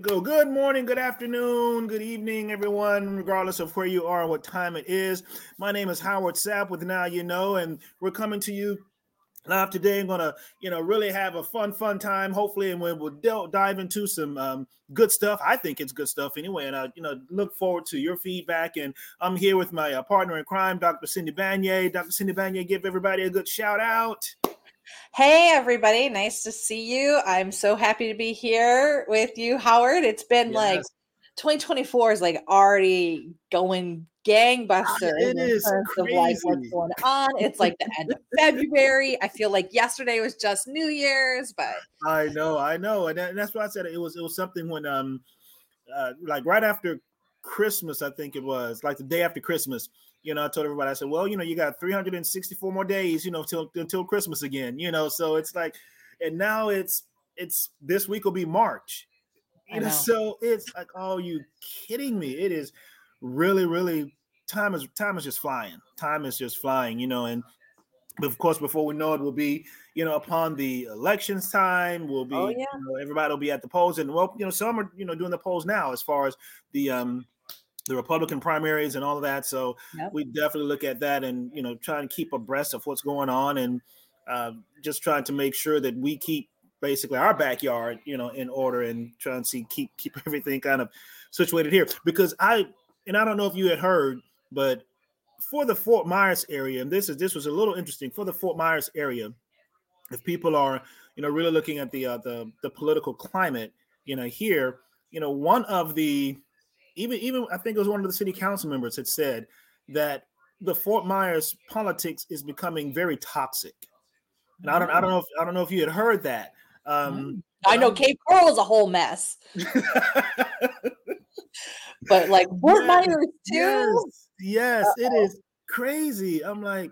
We go. Good morning, good afternoon, good evening, everyone, regardless of where you are and what time it is. My name is Howard Sapp with Now You Know, and we're coming to you live today. I'm gonna, you know, really have a fun, fun time. Hopefully, and we'll, dive into some um, good stuff. I think it's good stuff anyway, and I, you know, look forward to your feedback. And I'm here with my uh, partner in crime, Dr. Cindy Banyai. Dr. Cindy Banyai, give everybody a good shout out. Hey, everybody. Nice to see you. I'm so happy to be here with you, Howard. It's been yes. like 2024 is like already going gangbusters. It is crazy. like what's going on. It's like the end of February. I feel like yesterday was just New Year's, but I know, I know, and, that, and that's why I said it was. It was something when, um, uh, like right after Christmas, I think it was like the day after Christmas you know, I told everybody, I said, well, you know, you got 364 more days, you know, till until Christmas again, you know. So it's like, and now it's it's this week will be March. You know, know, so it's like, oh, you kidding me? It is really, really time is time is just flying. Time is just flying, you know, and of course, before we know it, will be you know upon the elections time. Will be oh, yeah. you know, everybody will be at the polls, and well, you know, some are you know doing the polls now as far as the um the Republican primaries and all of that. So yep. we definitely look at that and you know try and keep abreast of what's going on and uh, just trying to make sure that we keep basically our backyard you know in order and try and see keep keep everything kind of situated here because I and I don't know if you had heard, but for the Fort Myers area, and this is this was a little interesting for the Fort Myers area. If people are you know really looking at the uh, the the political climate, you know here, you know one of the even even I think it was one of the city council members had said that the Fort Myers politics is becoming very toxic. And I don't I don't know if I don't know if you had heard that. Um, mm. I know Cape Coral is a whole mess. but like Fort yes, Myers too. Yes, yes it is crazy. I'm like,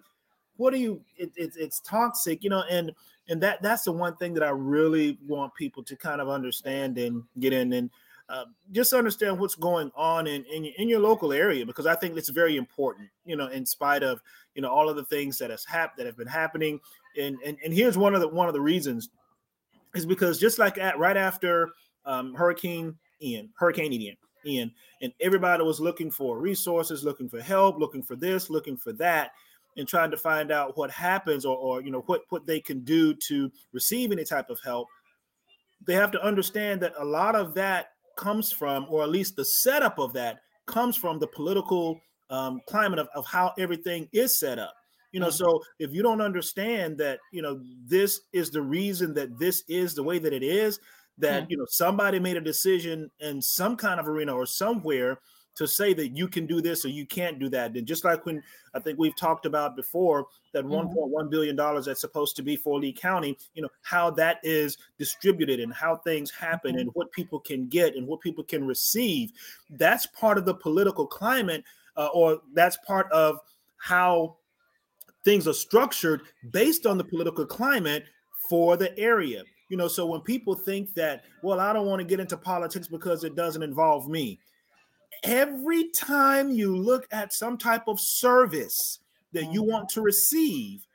what are you? It, it, it's toxic, you know, and and that that's the one thing that I really want people to kind of understand and get in and uh, just understand what's going on in, in, in your local area because I think it's very important. You know, in spite of you know all of the things that has happened that have been happening, and and and here's one of the one of the reasons is because just like at right after um, Hurricane Ian, Hurricane Ian, Ian, and everybody was looking for resources, looking for help, looking for this, looking for that, and trying to find out what happens or, or you know what what they can do to receive any type of help. They have to understand that a lot of that comes from, or at least the setup of that comes from the political um, climate of, of how everything is set up. You know, mm-hmm. so if you don't understand that, you know, this is the reason that this is the way that it is, that, mm-hmm. you know, somebody made a decision in some kind of arena or somewhere to say that you can do this or you can't do that. And just like when I think we've talked about before that mm-hmm. 1.1 billion dollars that's supposed to be for Lee County, you know, how that is distributed and how things happen mm-hmm. and what people can get and what people can receive. That's part of the political climate, uh, or that's part of how things are structured based on the political climate for the area. You know, so when people think that, well, I don't want to get into politics because it doesn't involve me every time you look at some type of service that you want to receive,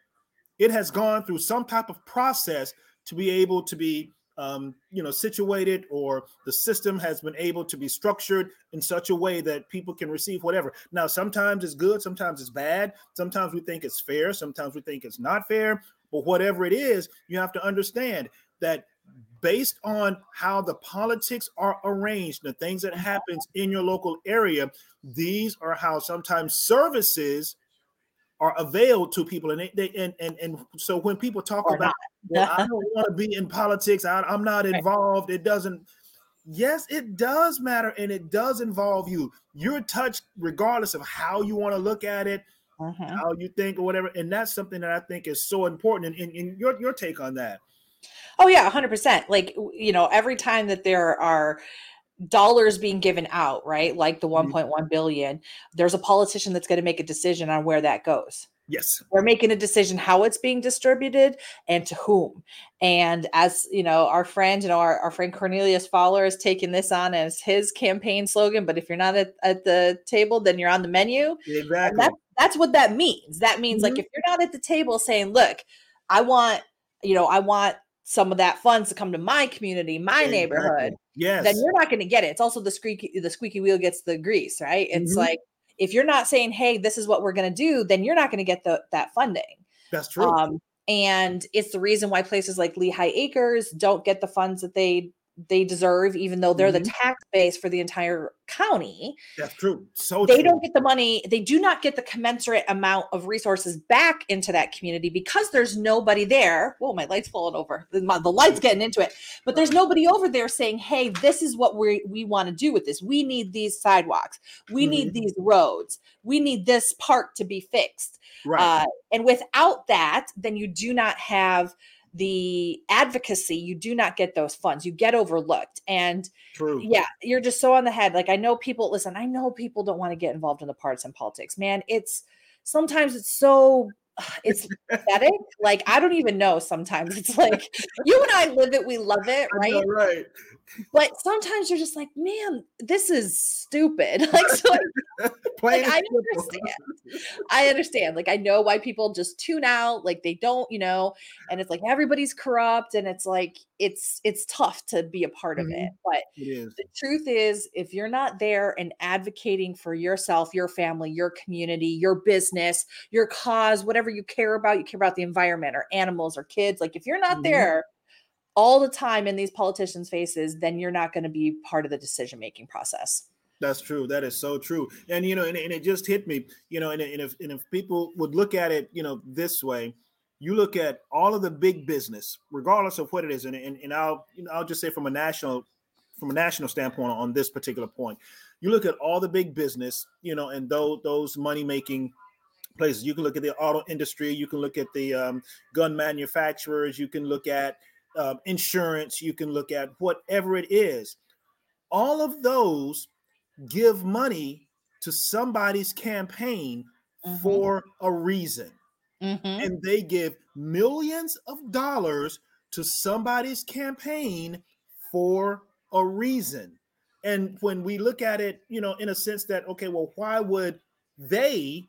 it has gone through some type of process to be able to be um, you know situated or the system has been able to be structured in such a way that people can receive whatever. Now sometimes it's good sometimes it's bad. Sometimes we think it's fair sometimes we think it's not fair. But whatever it is you have to understand that based on how the politics are arranged, the things that happens in your local area, these are how sometimes services are availed to people. And they, they and, and and so when people talk or about, well, I don't want to be in politics, I, I'm not involved. It doesn't. Yes, it does matter, and it does involve you. You're touched regardless of how you want to look at it, uh-huh. how you think, or whatever. And that's something that I think is so important. And, and, and your your take on that. Oh yeah, 100%. Like you know, every time that there are dollars being given out, right? Like the mm-hmm. 1.1 billion, there's a politician that's going to make a decision on where that goes. Yes. We're making a decision how it's being distributed and to whom. And as you know, our friend, you know, our, our friend Cornelius Fowler is taking this on as his campaign slogan. But if you're not at, at the table, then you're on the menu. Exactly. That, that's what that means. That means mm-hmm. like if you're not at the table saying, look, I want, you know, I want some of that funds to come to my community, my exactly. neighborhood, yes, then you're not going to get it. It's also the squeaky the squeaky wheel gets the grease, right? It's mm-hmm. like if you're not saying, "Hey, this is what we're going to do," then you're not going to get the that funding. That's true. Um, and it's the reason why places like Lehigh Acres don't get the funds that they they deserve, even though they're mm-hmm. the tax base for the entire county. That's true. So they true. don't get the money. They do not get the commensurate amount of resources back into that community because there's nobody there. Whoa, my light's falling over. The, the light's getting into it, but there's nobody over there saying, "Hey, this is what we we want to do with this. We need these sidewalks. We mm-hmm. need these roads. We need this park to be fixed." Right. Uh, and without that, then you do not have the advocacy, you do not get those funds. You get overlooked. And True. yeah, you're just so on the head. Like I know people, listen, I know people don't want to get involved in the partisan politics. Man, it's sometimes it's so it's pathetic. Like I don't even know. Sometimes it's like you and I live it, we love it, right? Know, right but sometimes you're just like, man, this is stupid. Like, so like, I understand. I understand. Like, I know why people just tune out. Like, they don't, you know, and it's like everybody's corrupt, and it's like it's it's tough to be a part mm-hmm. of it. Mm-hmm. But it the truth is, if you're not there and advocating for yourself, your family, your community, your business, your cause, whatever you care about, you care about the environment or animals or kids. Like, if you're not mm-hmm. there all the time in these politicians' faces, then you're not going to be part of the decision making process. That's true. That is so true. And you know, and, and it just hit me. You know, and, and if and if people would look at it, you know, this way, you look at all of the big business, regardless of what it is, and and, and I'll you know, I'll just say from a national from a national standpoint on this particular point, you look at all the big business, you know, and those those money making places. You can look at the auto industry. You can look at the um, gun manufacturers. You can look at uh, insurance, you can look at whatever it is. All of those give money to somebody's campaign mm-hmm. for a reason. Mm-hmm. And they give millions of dollars to somebody's campaign for a reason. And when we look at it, you know, in a sense that, okay, well, why would they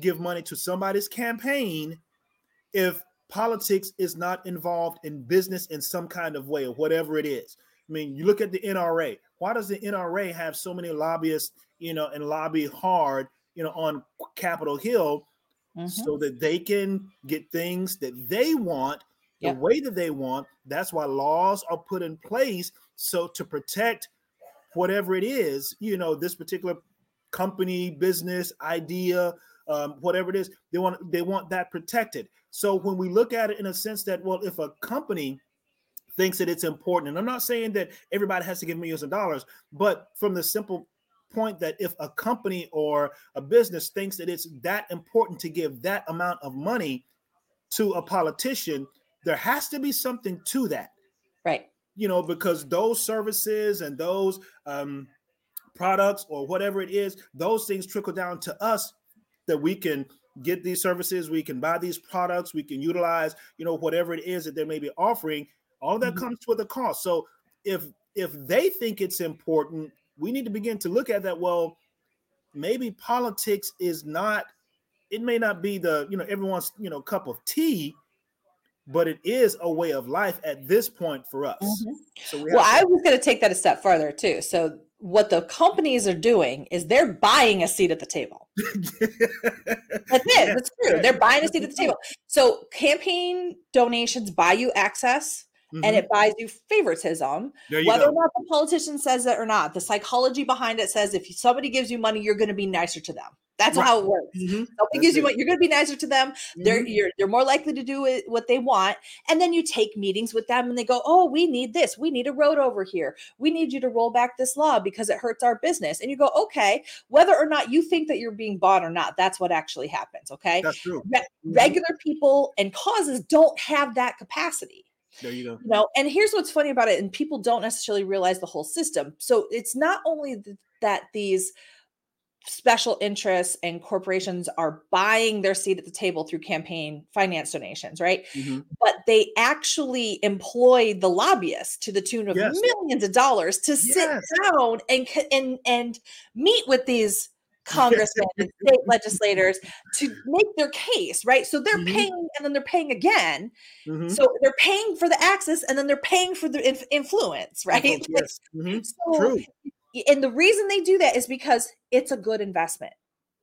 give money to somebody's campaign if politics is not involved in business in some kind of way or whatever it is. I mean, you look at the NRA. Why does the NRA have so many lobbyists, you know, and lobby hard, you know, on Capitol Hill mm-hmm. so that they can get things that they want the yep. way that they want? That's why laws are put in place so to protect whatever it is, you know, this particular company, business, idea, um, whatever it is, they want they want that protected. So when we look at it in a sense that, well, if a company thinks that it's important, and I'm not saying that everybody has to give millions of dollars, but from the simple point that if a company or a business thinks that it's that important to give that amount of money to a politician, there has to be something to that. Right. You know, because those services and those um, products or whatever it is, those things trickle down to us that we can get these services, we can buy these products, we can utilize, you know, whatever it is that they may be offering. All that mm-hmm. comes with a cost. So if if they think it's important, we need to begin to look at that. Well, maybe politics is not. It may not be the you know everyone's you know cup of tea, but it is a way of life at this point for us. Mm-hmm. So we well, to- I was going to take that a step further too. So what the companies are doing is they're buying a seat at the table. That's it. That's true. They're buying a seat at the table. So campaign donations buy you access mm-hmm. and it buys you favoritism. You whether go. or not the politician says it or not, the psychology behind it says if somebody gives you money, you're going to be nicer to them. That's right. how it works. Mm-hmm. Gives you what you're going to be nicer to them. Mm-hmm. They're you're they're more likely to do it, what they want, and then you take meetings with them, and they go, "Oh, we need this. We need a road over here. We need you to roll back this law because it hurts our business." And you go, "Okay." Whether or not you think that you're being bought or not, that's what actually happens. Okay, that's true. Re- mm-hmm. regular people and causes don't have that capacity. There you go. You know, and here's what's funny about it, and people don't necessarily realize the whole system. So it's not only th- that these special interests and corporations are buying their seat at the table through campaign finance donations, right? Mm-hmm. But they actually employ the lobbyists to the tune of yes. millions of dollars to yes. sit down and and and meet with these congressmen and state legislators to make their case, right? So they're Mhm. paying and then they're paying again. Mhm. So they're paying for the access and then they're paying for the inf- influence, right? Yes. Mhm. so- True. and the reason they do that is because it's a good investment.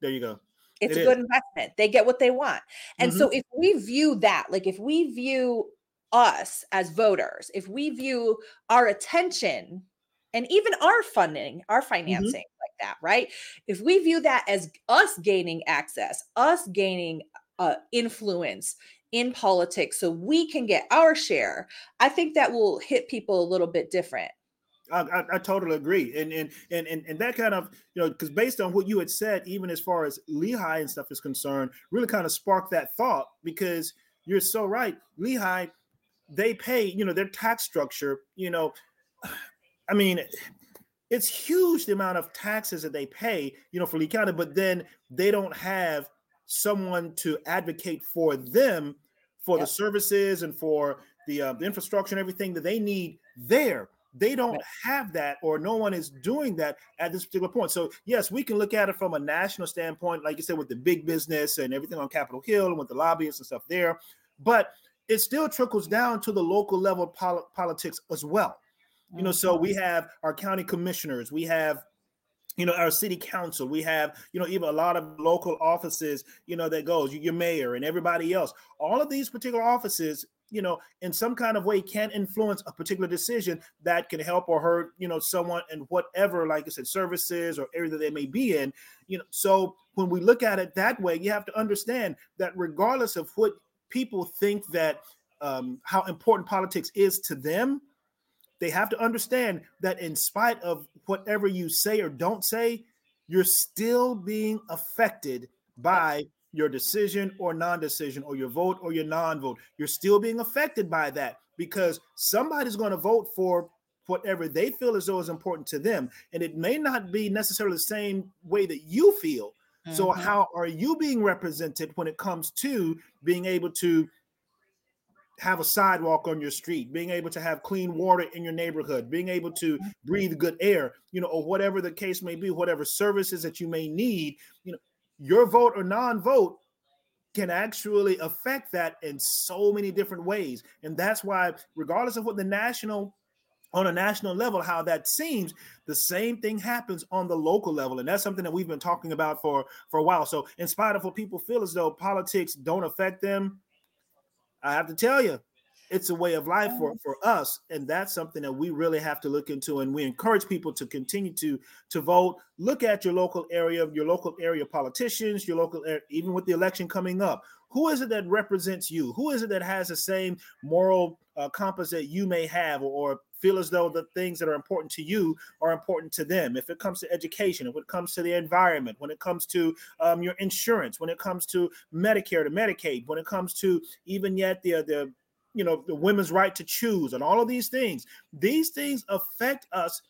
There you go. It's It a good investment. They get what they want. And so if we view that, like if we view us as voters, if we view our attention and even our funding, our financing like that, right? If we view that as us gaining access, us gaining uh, influence in politics so we can get our share, I think that will hit people a little bit different. I, I, I totally agree, and and and and and that kind of you know because based on what you had said, even as far as Lehigh and stuff is concerned, really kind of sparked that thought because you're so right. Lehigh, they pay you know their tax structure. You know, I mean, it's huge the amount of taxes that they pay. You know, for Lee County, but then they don't have someone to advocate for them for the services and for the uh, the infrastructure and everything that they need there. They don't have that or no one is doing that at this particular point. So yes we can look at it from a national standpoint like you said with the big business and everything on capitol hill and with the lobbyists and stuff there but it still trickles down to the local level pol- politics as well you know so we have our county commissioners we have you know our city council we have you know even a lot of local offices you know that goes your mayor and everybody else. All of these particular offices you know in some kind of way can influence a particular decision that can help or hurt you know someone in whatever like i said services or area that they may be in you know. So when we look at it that way you have to understand that regardless of what people think that um, how important politics is to them they have to understand that in spite of whatever you say or don't say you're still being affected by your decision or non-decision or your vote or your non-vote. You're still being affected by that because somebody's going to vote for whatever they feel as though is important to them. And it may not be necessarily the same way that you feel. So Mhm. how are you being represented when it comes to being able to have a sidewalk on your street, being able to have clean water in your neighborhood, being able to mm-hmm. breathe good air, you know, or whatever the case may be, whatever services that you may need, you know, your vote or non-vote can actually affect that in so many different ways. And that's why, regardless of what the national on a national level, how that seems, the same thing happens on the local level. And that's something that we've been talking about for, for a while. So, in spite of what people feel as though politics don't affect them, I have to tell you, it's a way of life for, for us. And that's something that we really have to look into. And we encourage people to continue to, to vote. Look at your local area, your local area politicians, your local, even with the election coming up. Who is it that represents you? Who is it that has the same moral uh, compass that you may have, or, or feel as though the things that are important to you are important to them? If it comes to education, if it comes to the environment, when it comes to um, your insurance, when it comes to Medicare to Medicaid, when it comes to even yet the the you know the women's right to choose, and all of these things, these things affect us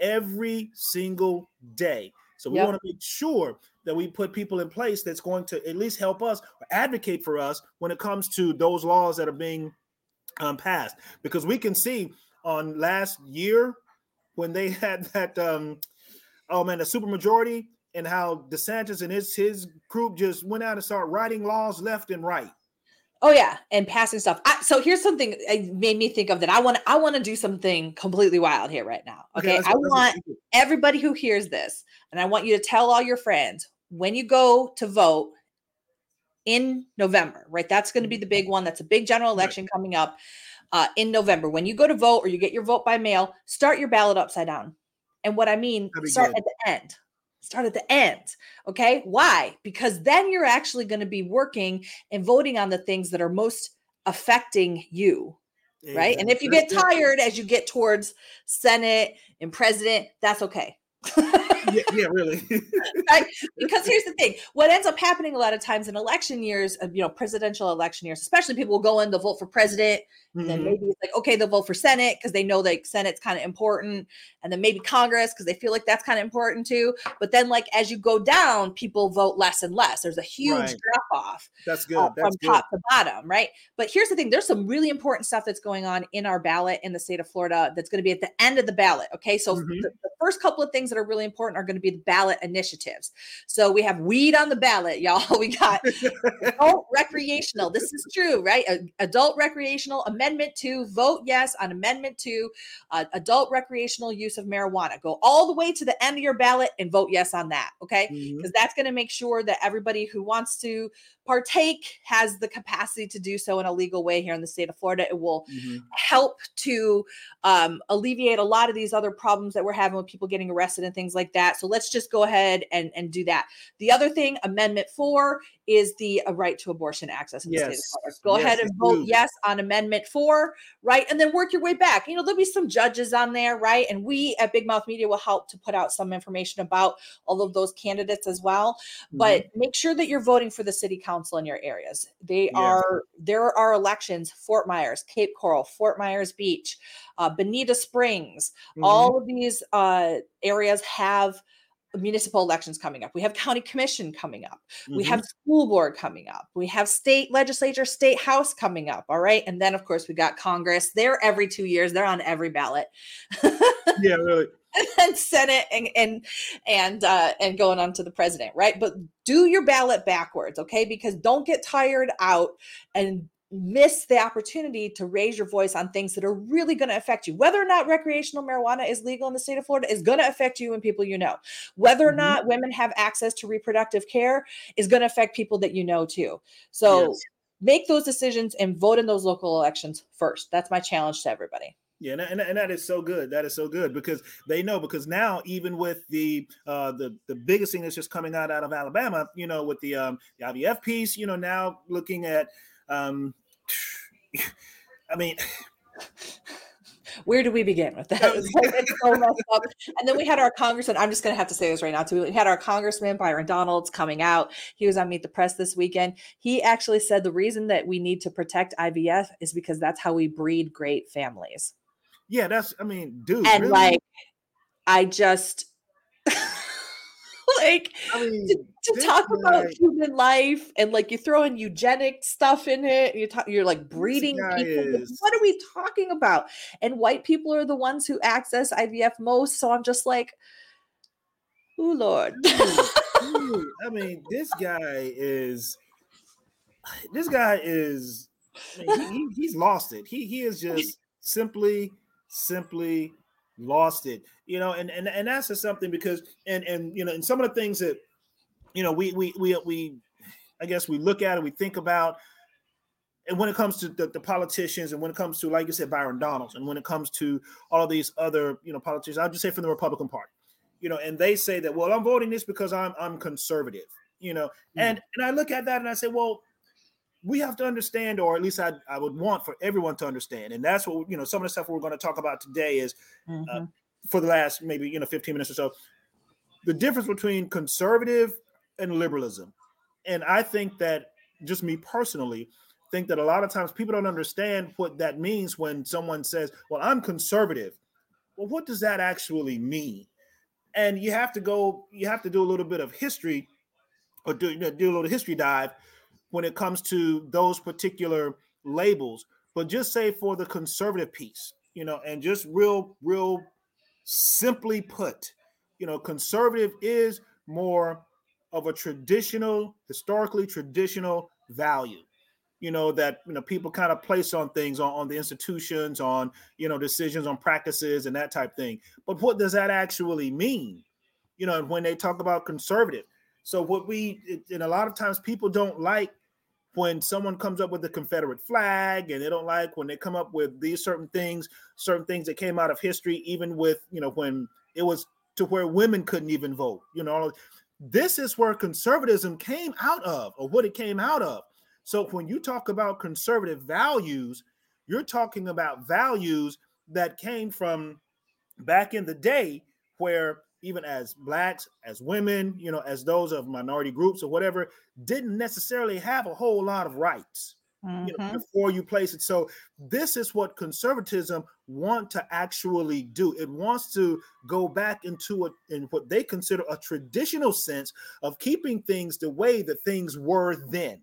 every single day. So we Yep. want to make sure that we put people in place that's going to at least help us or advocate for us when it comes to those laws that are being um, passed. Because we can see on last year when they had that um, oh man, the supermajority and how DeSantis and his his group just went out and started writing laws left and right. Oh yeah, and passing stuff. I, so here's something it made me think of that I want. I want to do something completely wild here right now. Okay, let's I go, let's go. want everybody who hears this, and I want you to tell all your friends when you go to vote in November. Right, that's going to be the big one. That's a big general Right. election coming up uh, in November. When you go to vote or you get your vote by mail, start your ballot upside down. And what I mean, start good. at the end. Start at the end. Okay. Why? Because then you're actually going to be working and voting on the things that are most affecting you. Right. And if you get tired as you get towards Senate and president, that's okay. yeah, yeah, really. right? Because here's the thing: what ends up happening a lot of times in election years, uh, you know, presidential election years, especially people will go in, they'll vote for president, and then Mhm. maybe it's like, okay, they'll vote for Senate because they know like Senate's kind of important, and then maybe Congress because they feel like that's kind of important too. But then, like as you go down, people vote less and less. There's a huge Right. drop off That's good. uh, from good. top to bottom, right? But here's the thing: there's some really important stuff that's going on in our ballot in the state of Florida that's going to be at the end of the ballot. Okay, so Mhm. the, the first couple of things that are really important are going to be the ballot initiatives. So we have weed on the ballot, y'all. We got adult recreational. This is true, right? adult recreational amendment to vote yes on amendment to uh, adult recreational use of marijuana. Go all the way to the end of your ballot and vote yes on that. Okay, because mm-hmm. that's going to make sure that everybody who wants to partake has the capacity to do so in a legal way here in the state of Florida. It will mm-hmm. help to um, alleviate a lot of these other problems that we're having with people getting arrested and things like that. So let's just go ahead and, and do that. The other thing, Amendment 4, is the uh, right to abortion access in the yes. state of Florida. Go yes, ahead and vote yes on Amendment 4, right? And then work your way back. You know, there'll be some judges on there, right? And we at Big Mouth Media will help to put out some information about all of those candidates as well. Mm-hmm. But make sure that you're voting for the city council in your areas. They yeah. are, there are elections, Fort Myers, Cape Coral, Fort Myers Beach, uh, Bonita Springs, mm-hmm. all of these uh, areas have municipal elections coming up. We have county commission coming up. Mm-hmm. We have school board coming up. We have state legislature, state house coming up. All right. And then, of course, we got Congress. They're every two years, they're on every ballot. yeah, really. and Senate and and and uh, and going on to the president, right? But do your ballot backwards, okay? Because don't get tired out and miss the opportunity to raise your voice on things that are really going to affect you. Whether or not recreational marijuana is legal in the state of Florida is going to affect you and people you know. Whether or mm-hmm. not women have access to reproductive care is going to affect people that you know too. So yes. make those decisions and vote in those local elections first. That's my challenge to everybody. Yeah, and, and, that is so good. That is so good because they know because now even with the uh, the the biggest thing that's just coming out out of Alabama, you know, with the um, the IVF piece, you know, now looking at um, I mean, where do we begin with that? It's so messed up. And then we had our congressman. I'm just going to have to say this right now too. We had our congressman Byron Donalds coming out. He was on Meet the Press this weekend. He actually said the reason that we need to protect IVF is because that's how we breed great families. Yeah, that's. I mean, dude. And really? like, I just like I mean, to, to talk guy, about human life and like you throw in eugenic stuff in it. You talk, you're like breeding people. Is, what are we talking about? And white people are the ones who access IVF most. So I'm just like, oh Lord. I mean, this guy is. This guy is. I mean, he, he's lost it. He he is just simply simply lost it you know and and, and that's just something because and and you know and some of the things that you know we we we, we i guess we look at and we think about and when it comes to the, the, politicians and when it comes to like you said byron donalds and when it comes to all these other you know politicians i'll just say from the republican party you know and they say that well i'm voting this because i'm i'm conservative you know mm-hmm. and and i look at that and i say well we have to understand, or at least I, I would want for everyone to understand. And that's what, you know, some of the stuff we're going to talk about today is mm-hmm. uh, for the last maybe, you know, 15 minutes or so, the difference between conservative and liberalism. And I think that just me personally, think that a lot of times people don't understand what that means when someone says, well, I'm conservative. Well, what does that actually mean? And you have to go, you have to do a little bit of history or do, do a little history dive when it comes to those particular labels, but just say for the conservative piece, you know, and just real, real simply put, you know, conservative is more of a traditional, historically traditional value. You know that you know people kind of place on things on, on the institutions on you know decisions on practices and that type thing. But what does that actually mean? You know when they talk about conservative. So what we and a lot of times people don't like when someone comes up with the Confederate flag and they don't like when they come up with these certain things, certain things that came out of history, even with, you know, when it was to where women couldn't even vote, you know, this is where conservatism came out of or what it came out of. So when you talk about conservative values, you're talking about values that came from back in the day where even as blacks, as women, you know, as those of minority groups or whatever, didn't necessarily have a whole lot of rights mm-hmm. you know, mm-hmm. before you place it. So this is what conservatism want to actually do. It wants to go back into a in what they consider a traditional sense of keeping things the way that things were then.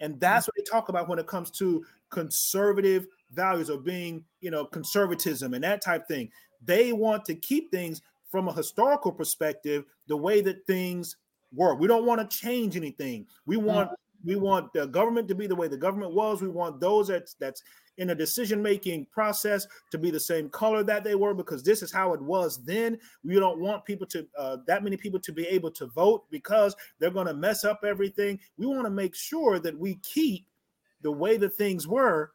And that's what they talk about when it comes to conservative values or being, you know, conservatism and that type thing. They want to keep things from a historical perspective, the way that things work. We don't want to change anything. We want mm-hmm. we want the government to be the way the government was. We want those that's that's in a decision making process to be the same color that they were because this is how it was then. We don't want people to uh, that many people to be able to vote because they're going to mess up everything. We want to make sure that we keep the way the things were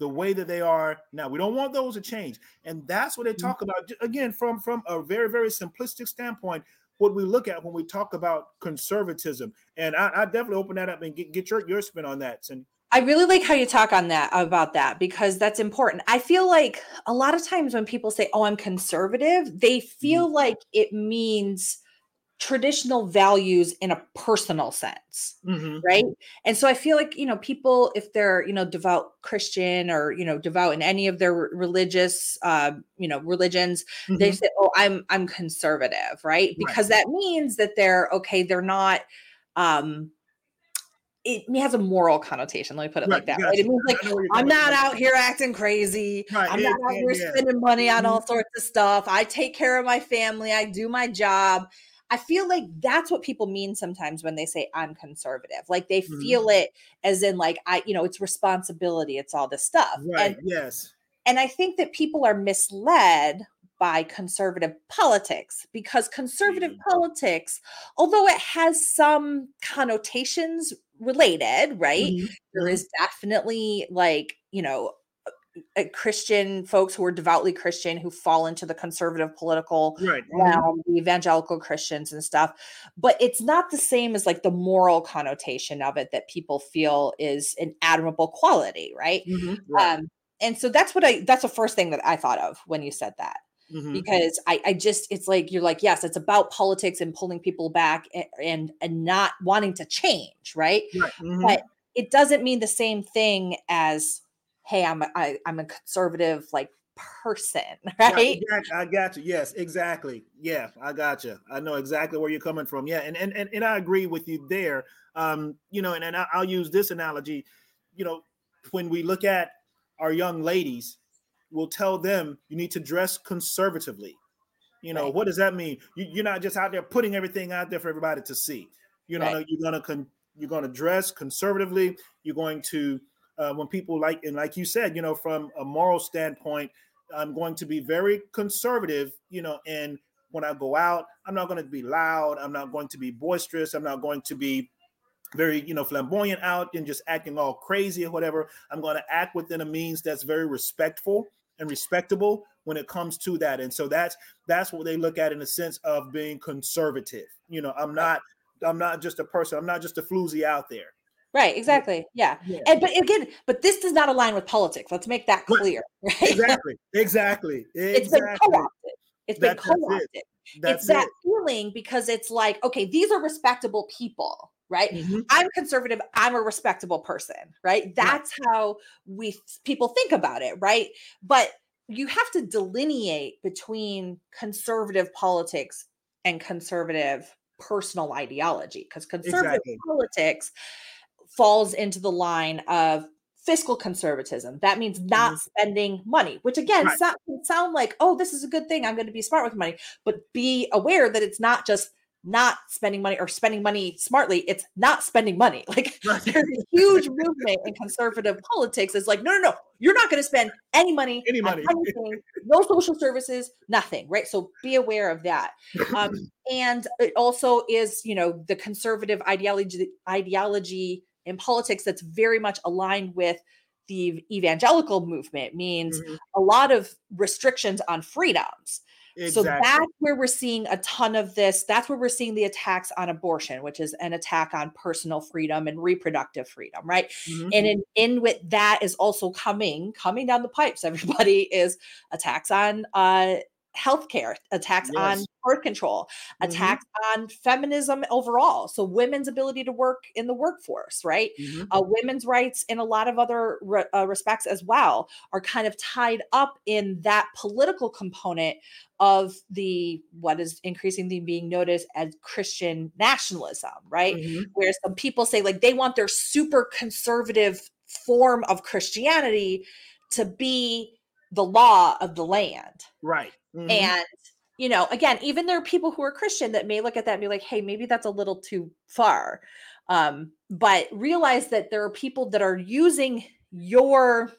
the way that they are now. We don't want those to change. And that's what they mm-hmm. talk about again from from a very very simplistic standpoint what we look at when we talk about conservatism. And I, I definitely open that up and get, get your, your spin on that. And I really like how you talk on that about that because that's important. I feel like a lot of times when people say, "Oh, I'm conservative," they feel mm-hmm. like it means traditional values in a personal sense mm-hmm. right and so i feel like you know people if they're you know devout christian or you know devout in any of their religious uh you know religions mm-hmm. they say oh i'm i'm conservative right because right. that means that they're okay they're not um it has a moral connotation. Let me put it right, like that. Right? It means like I'm not out here acting crazy. Right. I'm not out here yeah. spending money on mm-hmm. all sorts of stuff. I take care of my family. I do my job. I feel like that's what people mean sometimes when they say I'm conservative. Like they mm-hmm. feel it as in like I, you know, it's responsibility, it's all this stuff. Right. And, yes. And I think that people are misled by conservative politics because conservative mm-hmm. politics, although it has some connotations related, right? Mm-hmm. There mm-hmm. definitely like, you know, Christian folks who are devoutly Christian who fall into the conservative political right. realm, the evangelical Christians and stuff. But it's not the same as like the moral connotation of it that people feel is an admirable quality, right? Mm-hmm. right. Um, and so that's what I that's the first thing that I thought of when you said that. Mm-hmm. Because I, I just it's like you're like yes it's about politics and pulling people back and and, and not wanting to change right, right. Mm-hmm. but it doesn't mean the same thing as hey i'm a, I, i'm a conservative like person right i got you yes exactly yeah i got you i know exactly where you're coming from yeah and and and, and i agree with you there um you know and, and i'll use this analogy you know when we look at our young ladies we'll tell them you need to dress conservatively you know right. what does that mean you, are not just out there putting everything out there for everybody to see you know right. you're gonna con- you're gonna dress conservatively you're going to uh, when people like and like you said, you know, from a moral standpoint, I'm going to be very conservative, you know, and when I go out, I'm not going to be loud, I'm not going to be boisterous, I'm not going to be very, you know, flamboyant out and just acting all crazy or whatever. I'm going to act within a means that's very respectful and respectable when it comes to that. And so that's that's what they look at in a sense of being conservative. You know, I'm not I'm not just a person, I'm not just a floozy out there. Right, exactly. Yeah. yeah. And but again, but this does not align with politics. Let's make that clear. Right? Exactly. Exactly. It's been co-opted. It's been co-opted. It. it's that it. feeling because it's like, okay, these are respectable people, right? Mm-hmm. I'm conservative, I'm a respectable person, right? That's right. how we people think about it, right? But you have to delineate between conservative politics and conservative personal ideology because conservative exactly. politics falls into the line of fiscal conservatism. That means not mm-hmm. spending money, which again right. so, can sound like, oh, this is a good thing. I'm going to be smart with money. But be aware that it's not just not spending money or spending money smartly. It's not spending money. Like right. there's a huge movement in conservative politics. It's like, no, no, no, you're not going to spend any money, any money, anything, no social services, nothing. Right. So be aware of that. Um, and it also is, you know, the conservative ideology ideology in politics that's very much aligned with the evangelical movement means mm-hmm. a lot of restrictions on freedoms. Exactly. So that's where we're seeing a ton of this. That's where we're seeing the attacks on abortion, which is an attack on personal freedom and reproductive freedom, right? Mm-hmm. And in, in with that is also coming coming down the pipes. Everybody is attacks on uh, healthcare, attacks yes. on birth control, mm-hmm. attacks on feminism overall. So women's ability to work in the workforce, right? Mm-hmm. Uh, women's rights in a lot of other re- uh, respects as well are kind of tied up in that political component of the what is increasingly being noticed as Christian nationalism, right? Mm-hmm. Where some people say like they want their super conservative form of Christianity to be the law of the land. Right. Mm-hmm. And you know, again, even there are people who are Christian that may look at that and be like, hey, maybe that's a little too far. Um, but realize that there are people that are using your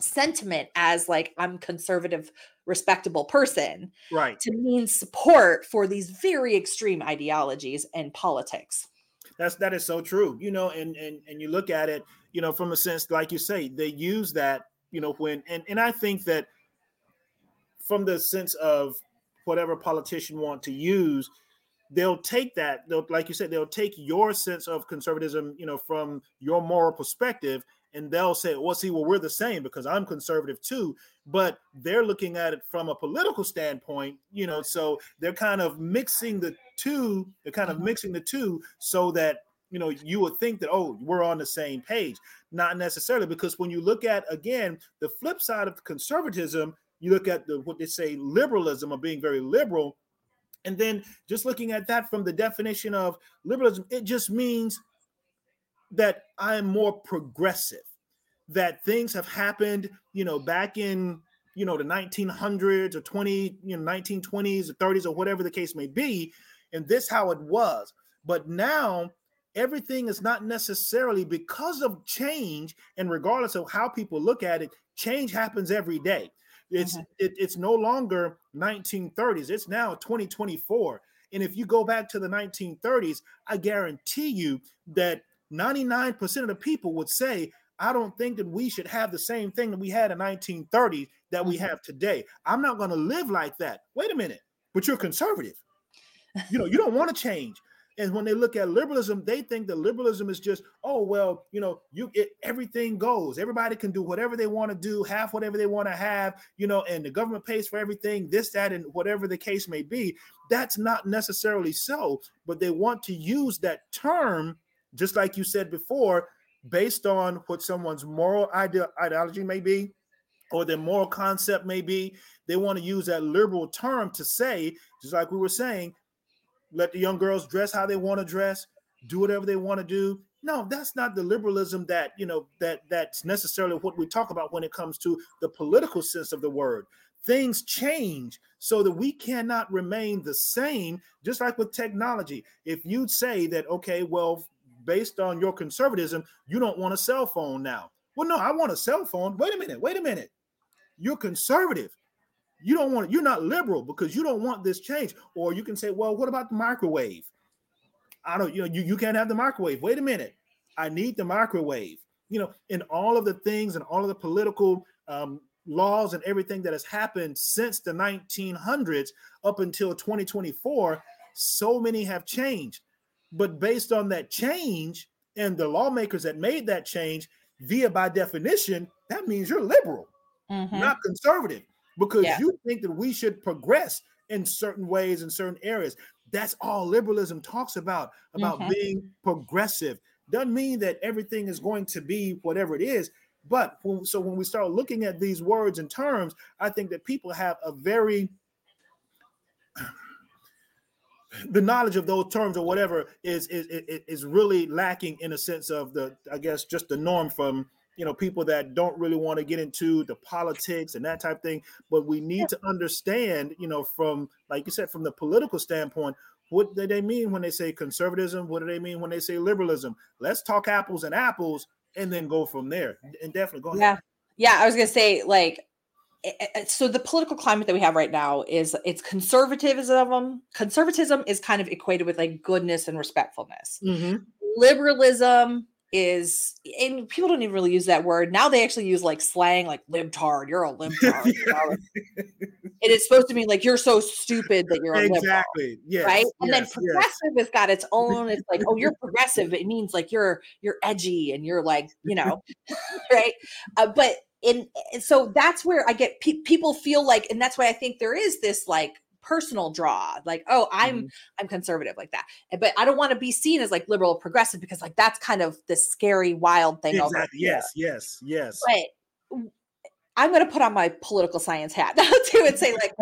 sentiment as like, I'm conservative, respectable person, right? To mean support for these very extreme ideologies and politics. That's that is so true. You know, and and and you look at it, you know, from a sense, like you say, they use that, you know, when and and I think that from the sense of whatever politician want to use they'll take that they'll like you said they'll take your sense of conservatism you know from your moral perspective and they'll say well see well we're the same because i'm conservative too but they're looking at it from a political standpoint you know so they're kind of mixing the two they're kind of mm-hmm. mixing the two so that you know you would think that oh we're on the same page. Not necessarily because when you look at again the flip side of conservatism you look at the what they say liberalism of being very liberal and then just looking at that from the definition of liberalism it just means that i am more progressive that things have happened you know back in you know the 1900s or 20 you know 1920s or 30s or whatever the case may be and this how it was. But now everything is not necessarily because of change and regardless of how people look at it change happens every day it's mm-hmm. it, it's no longer 1930s. It's now 2024. And if you go back to the 1930s, I guarantee you that 99% of the people would say, I don't think that we should have the same thing that we had in 1930 that we mm-hmm. have today. I'm not going to live like that. Wait a minute, but you're conservative. You know, you don't want to change. And when they look at liberalism, they think that liberalism is just, oh well, you know, you it, everything goes. Everybody can do whatever they want to do, have whatever they want to have, you know, and the government pays for everything, this, that, and whatever the case may be. That's not necessarily so, but they want to use that term, just like you said before, based on what someone's moral ide- ideology may be or their moral concept may be. They want to use that liberal term to say, just like we were saying, let the young girls dress how they want to dress, do whatever they want to do. No, that's not the liberalism that you know that that's necessarily what we talk about when it comes to the political sense of the word. Things change so that we cannot remain the same, just like with technology. If you'd say that, okay, well, based on your conservatism, you don't want a cell phone now. Well, no, I want a cell phone. Wait a minute, wait a minute. You're conservative you don't want you're not liberal because you don't want this change. Or you can say well what about the microwave? I don't you know you, you can't have the microwave. Wait a minute. I need the microwave. You know in all of the things and all of the political um, laws and everything that has happened since the 1900s up until 2024 so many have changed. But based on that change and the lawmakers that made that change via by definition that means you're liberal mm-hmm. not conservative because yeah. you think that we should progress in certain ways in certain areas. That's all liberalism talks about about mm-hmm. being progressive. Doesn't mean that everything is going to be whatever it is. But so when we start looking at these words and terms, I think that people have a very the knowledge of those terms or whatever is, is is is really lacking in a sense of the I guess just the norm from you know people that don't really want to get into the politics and that type of thing but we need to understand you know from like you said from the political standpoint what do they mean when they say conservatism? What do they mean when they say liberalism? Let's talk apples and apples and then go from there and definitely go yeah. Yeah i was gonna say like eh, eh, eh, so the political climate that we have right now is it's conservatism conservatism is kind of equated with like goodness and respectfulness. Mm-hmm. liberalism is and people don't even really use that word now they actually use like slang like libtard you're a libtard you know? it is supposed to mean like you're so stupid that you're a exactly yeah right and yes, then progressive yes. has got its own it's like oh you're progressive it means like you're you're edgy and you're like you know right uh, but in so that's where i get pe- people feel like and that's why i think there is this like personal draw like oh i'm mm-hmm. i'm conservative like that but i don't want to be seen as like liberal progressive because like that's kind of the scary wild thing exactly. yes yes yes but i'm going to put on my political science hat too and say like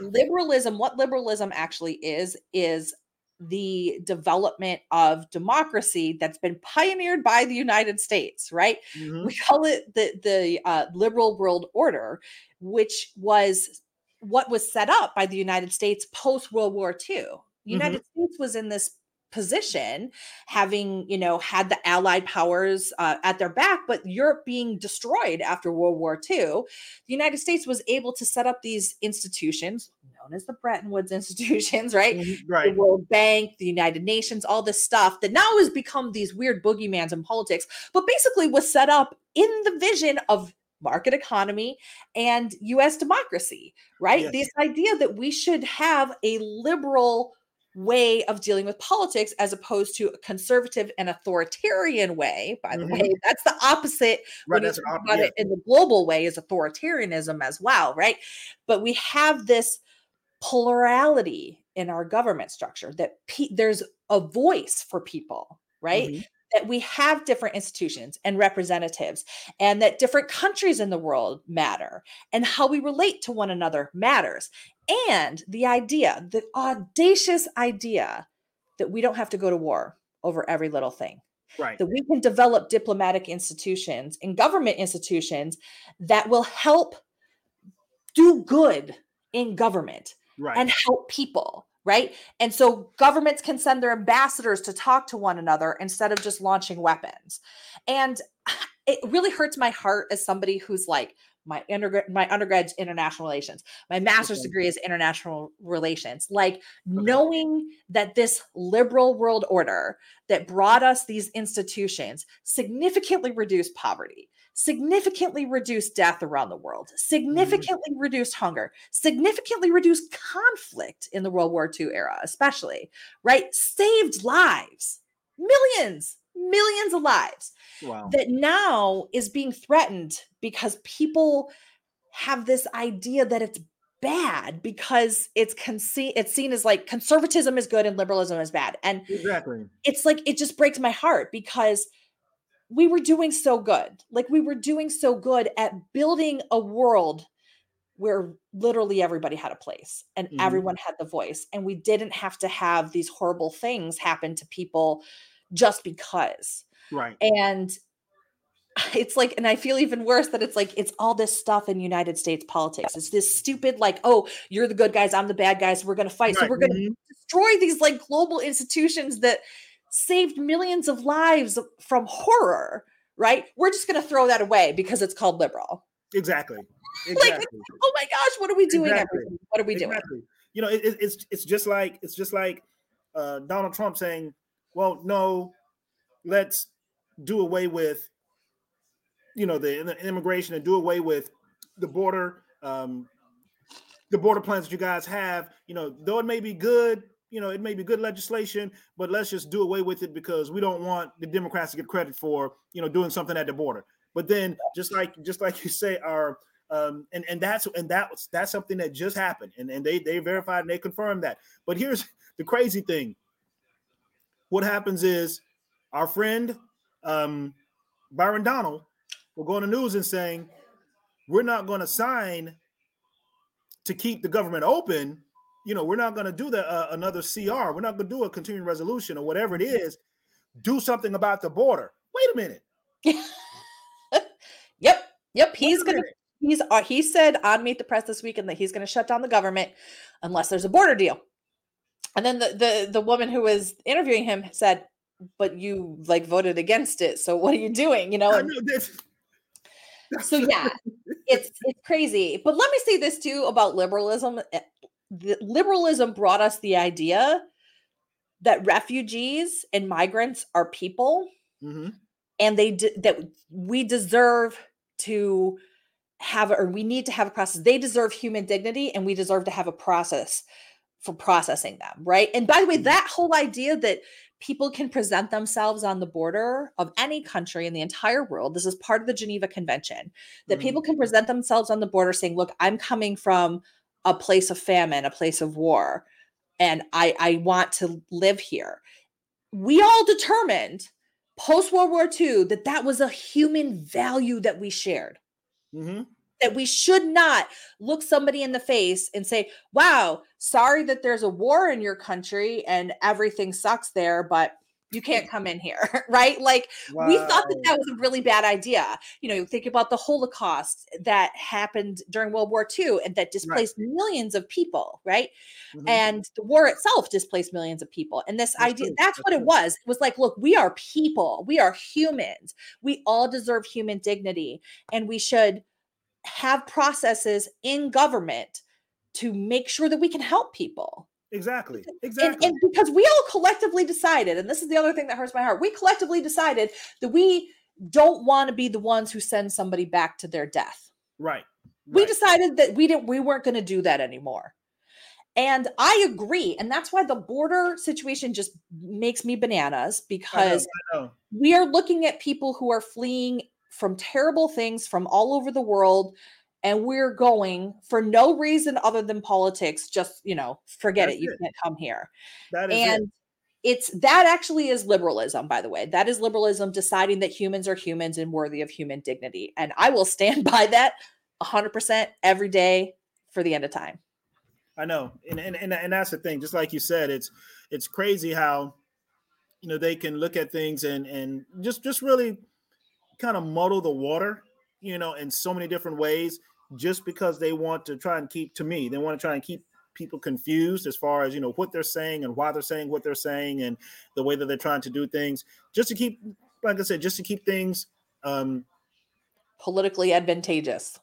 liberalism what liberalism actually is is the development of democracy that's been pioneered by the United States, right? Mm-hmm. We call it the the uh, liberal world order, which was what was set up by the United States post World War II. The United mm-hmm. States was in this position having you know had the allied powers uh, at their back but europe being destroyed after world war ii the united states was able to set up these institutions known as the bretton woods institutions right, mm-hmm, right. the world bank the united nations all this stuff that now has become these weird boogeymans in politics but basically was set up in the vision of market economy and US democracy, right? Yes. This idea that we should have a liberal way of dealing with politics as opposed to a conservative and authoritarian way by the mm-hmm. way that's the opposite right, when you talk about yeah. it in the global way is authoritarianism as well right but we have this plurality in our government structure that pe- there's a voice for people right mm-hmm. That we have different institutions and representatives and that different countries in the world matter and how we relate to one another matters and the idea, the audacious idea that we don't have to go to war over every little thing. Right. That we can develop diplomatic institutions and government institutions that will help do good in government right. and help people. Right. And so governments can send their ambassadors to talk to one another instead of just launching weapons. And it really hurts my heart as somebody who's like, my undergrad my undergrad's international relations my master's okay. degree is international relations like okay. knowing that this liberal world order that brought us these institutions significantly reduced poverty significantly reduced death around the world mm-hmm. significantly mm-hmm. reduced hunger significantly reduced conflict in the world war ii era especially right saved lives millions millions of lives wow. that now is being threatened because people have this idea that it's bad because it's conce- it's seen as like conservatism is good and liberalism is bad and exactly it's like it just breaks my heart because we were doing so good like we were doing so good at building a world where literally everybody had a place and mm-hmm. everyone had the voice and we didn't have to have these horrible things happen to people just because right and it's like and i feel even worse that it's like it's all this stuff in united states politics it's this stupid like oh you're the good guys i'm the bad guys we're going to fight right. so we're going to mm-hmm. destroy these like global institutions that saved millions of lives from horror right we're just going to throw that away because it's called liberal exactly, exactly. like oh my gosh what are we doing exactly. what are we doing exactly. you know it, it's it's just like it's just like uh, donald trump saying well no let's do away with you know the, the immigration and do away with the border um, the border plans that you guys have you know though it may be good you know it may be good legislation but let's just do away with it because we don't want the democrats to get credit for you know doing something at the border but then just like just like you say our um, and and that's and that was that's something that just happened and, and they they verified and they confirmed that but here's the crazy thing what happens is our friend um, byron donald will go on the news and saying we're not going to sign to keep the government open. You know, we're not going to do the uh, another CR. We're not going to do a continuing resolution or whatever it is. Do something about the border. Wait a minute. yep, yep. He's going to. He's uh, he said on Meet the Press this weekend that he's going to shut down the government unless there's a border deal. And then the the the woman who was interviewing him said, "But you like voted against it, so what are you doing?" You know. know so yeah, it's it's crazy. But let me say this too about liberalism. The, liberalism brought us the idea that refugees and migrants are people, mm-hmm. and they de- that we deserve to have or we need to have a process. They deserve human dignity, and we deserve to have a process for processing them, right? And by the way, mm-hmm. that whole idea that people can present themselves on the border of any country in the entire world. This is part of the Geneva Convention that mm-hmm. people can present themselves on the border saying, Look, I'm coming from a place of famine, a place of war, and I, I want to live here. We all determined post World War II that that was a human value that we shared. Mm-hmm that we should not look somebody in the face and say, wow, sorry that there's a war in your country and everything sucks there, but you can't come in here right like wow. we thought that that was a really bad idea you know think about the holocaust that happened during world war ii and that displaced right. millions of people right mm-hmm. and the war itself displaced millions of people and this that's idea true. that's, that's what true. it was it was like look we are people we are humans we all deserve human dignity and we should have processes in government to make sure that we can help people Exactly. Exactly. And, and, because we all collectively decided, and this is the other thing that hurts my heart, we collectively decided that we don't want to be the ones who send somebody back to their death. Right. right. We decided that we didn't we weren't going to do that anymore. And I agree. And that's why the border situation just makes me bananas because I know, I know. we are looking at people who are fleeing from terrible things from all over the world and we're going for no reason other than politics just you know forget That's it you it. can't come here. And it. it's that actually is liberalism by the way. That is liberalism deciding that humans are humans and worthy of human dignity. And i will stand by that 100% every day for the end of time. I know. And, and and and that's the thing. Just like you said it's it's crazy how you know they can look at things and and just just really kind of muddle the water you know in so many different ways just because they want to try and keep to me they want to try and keep people confused as far as you know what they're saying and why they're saying what they're saying and the way that they're trying to do things. Just to keep like i said just to keep things um politically advantageous.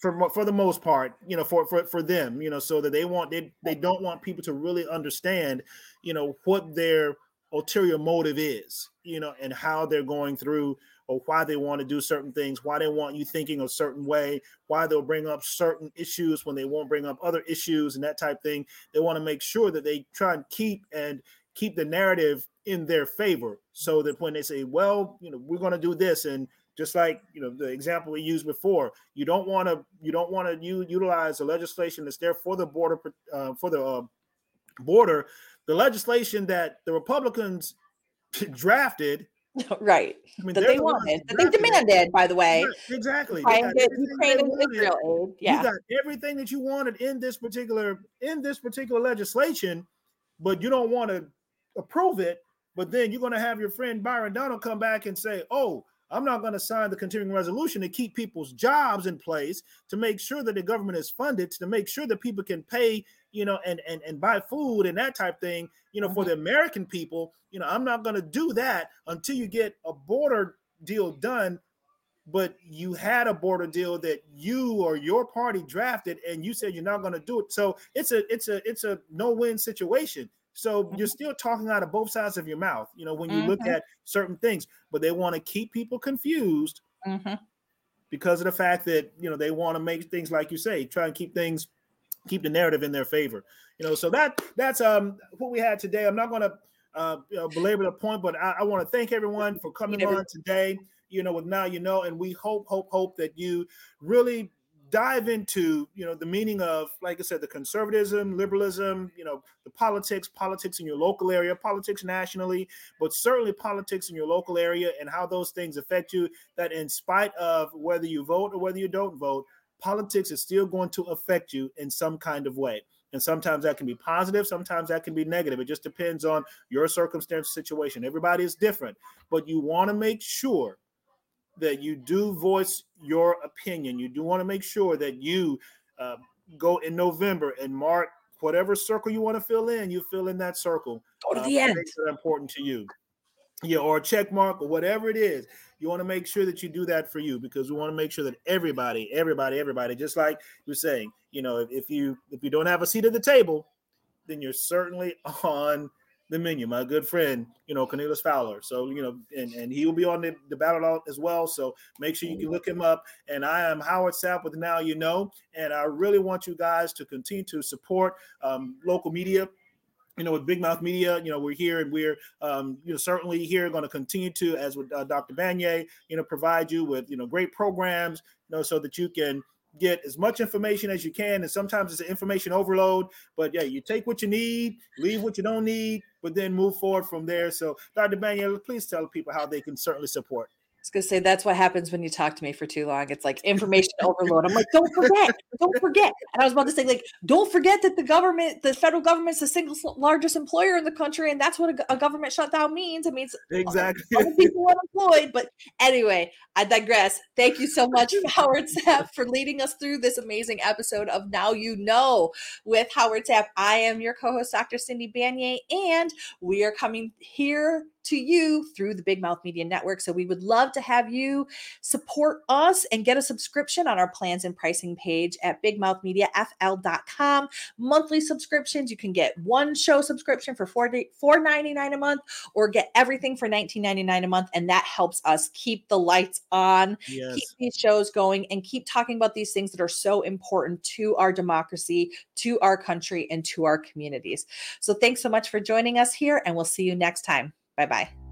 for for the most part you know for for, for them you know so that they want they they don't want people to really understand you know what their ulterior motive is you know and how they're going through or why they want to do certain things, why they want you thinking a certain way, why they'll bring up certain issues when they won't bring up other issues and that type thing. They want to make sure that they try and keep and keep the narrative in their favor so that when they say, well, you know, we're going to do this and just like you know the example we used before you don't want to you don't want to utilize the legislation that's there for the border uh, for the uh, border the legislation that the republicans drafted right. I mean, that they wanted, that they demanded, by the way. Exactly. Ukraine and Israel aid. Yeah. You got everything that you wanted in this particular in this particular legislation, but you don't want to approve it. But then you're going to have your friend Byron Donald come back and say, "Oh, I'm not going to sign the continuing resolution to keep people's jobs in place, to make sure that the government is funded, to make sure that people can pay, you know, and and and buy food and that type thing, you know, mm-hmm. for the American people. You know, I'm not going to do that until you get a border deal done. But you had a border deal that you or your party drafted, and you said you're not going to do it. So it's a it's a it's a no win situation. So mm-hmm. you're still talking out of both sides of your mouth, you know, when you mm-hmm. look at certain things, but they want to keep people confused mm-hmm. because of the fact that, you know, they want to make things like you say, try and keep things, keep the narrative in their favor, you know. So that that's um what we had today. I'm not going to uh, you know, belabor the point, but I, I want to thank everyone for coming on today. You know, with now you know, and we hope, hope, hope that you really dive into you know the meaning of like i said the conservatism liberalism you know the politics politics in your local area politics nationally but certainly politics in your local area and how those things affect you that in spite of whether you vote or whether you don't vote politics is still going to affect you in some kind of way and sometimes that can be positive sometimes that can be negative it just depends on your circumstance situation everybody is different but you want to make sure that you do voice your opinion. You do want to make sure that you uh, go in November and mark whatever circle you want to fill in. You fill in that circle. Go to uh, the end. That are important to you. Yeah, or a check mark or whatever it is. You want to make sure that you do that for you because we want to make sure that everybody, everybody, everybody, just like you're saying, you know, if, you if you don't have a seat at the table, then you're certainly on the menu, my good friend, you know, Cornelius Fowler. So, you know, and, and he will be on the, the battle as well. So make sure you can look him up. And I am Howard Sapp with Now You Know. And I really want you guys to continue to support um, local media you know, with Big Mouth Media, you know, we're here and we're, um, you know, certainly here going to continue to, as with uh, Dr. Banyai, you know, provide you with, you know, great programs, you know, so that you can get as much information as you can. And sometimes it's an information overload, but yeah, you take what you need, leave what you don't need, but then move forward from there. So, Dr. Banyai, please tell people how they can certainly support. Was gonna say that's what happens when you talk to me for too long. It's like information overload. I'm like, don't forget, don't forget. And I was about to say, like, don't forget that the government, the federal government's the single largest employer in the country, and that's what a, a government shutdown means. It means exactly people unemployed. But anyway, I digress. Thank you so much, Howard Sapp, for leading us through this amazing episode of Now You Know with Howard Sapp. I am your co-host, Dr. Cindy Banyai, and we are coming here to you through the Big Mouth Media Network. So we would love to have you support us and get a subscription on our plans and pricing page at bigmouthmediafl.com. Monthly subscriptions, you can get one show subscription for $4.99 a month or get everything for $19.99 a month. And that helps us keep the lights on, yes. keep these shows going, and keep talking about these things that are so important to our democracy, to our country, and to our communities. So thanks so much for joining us here, and we'll see you next time. 拜拜。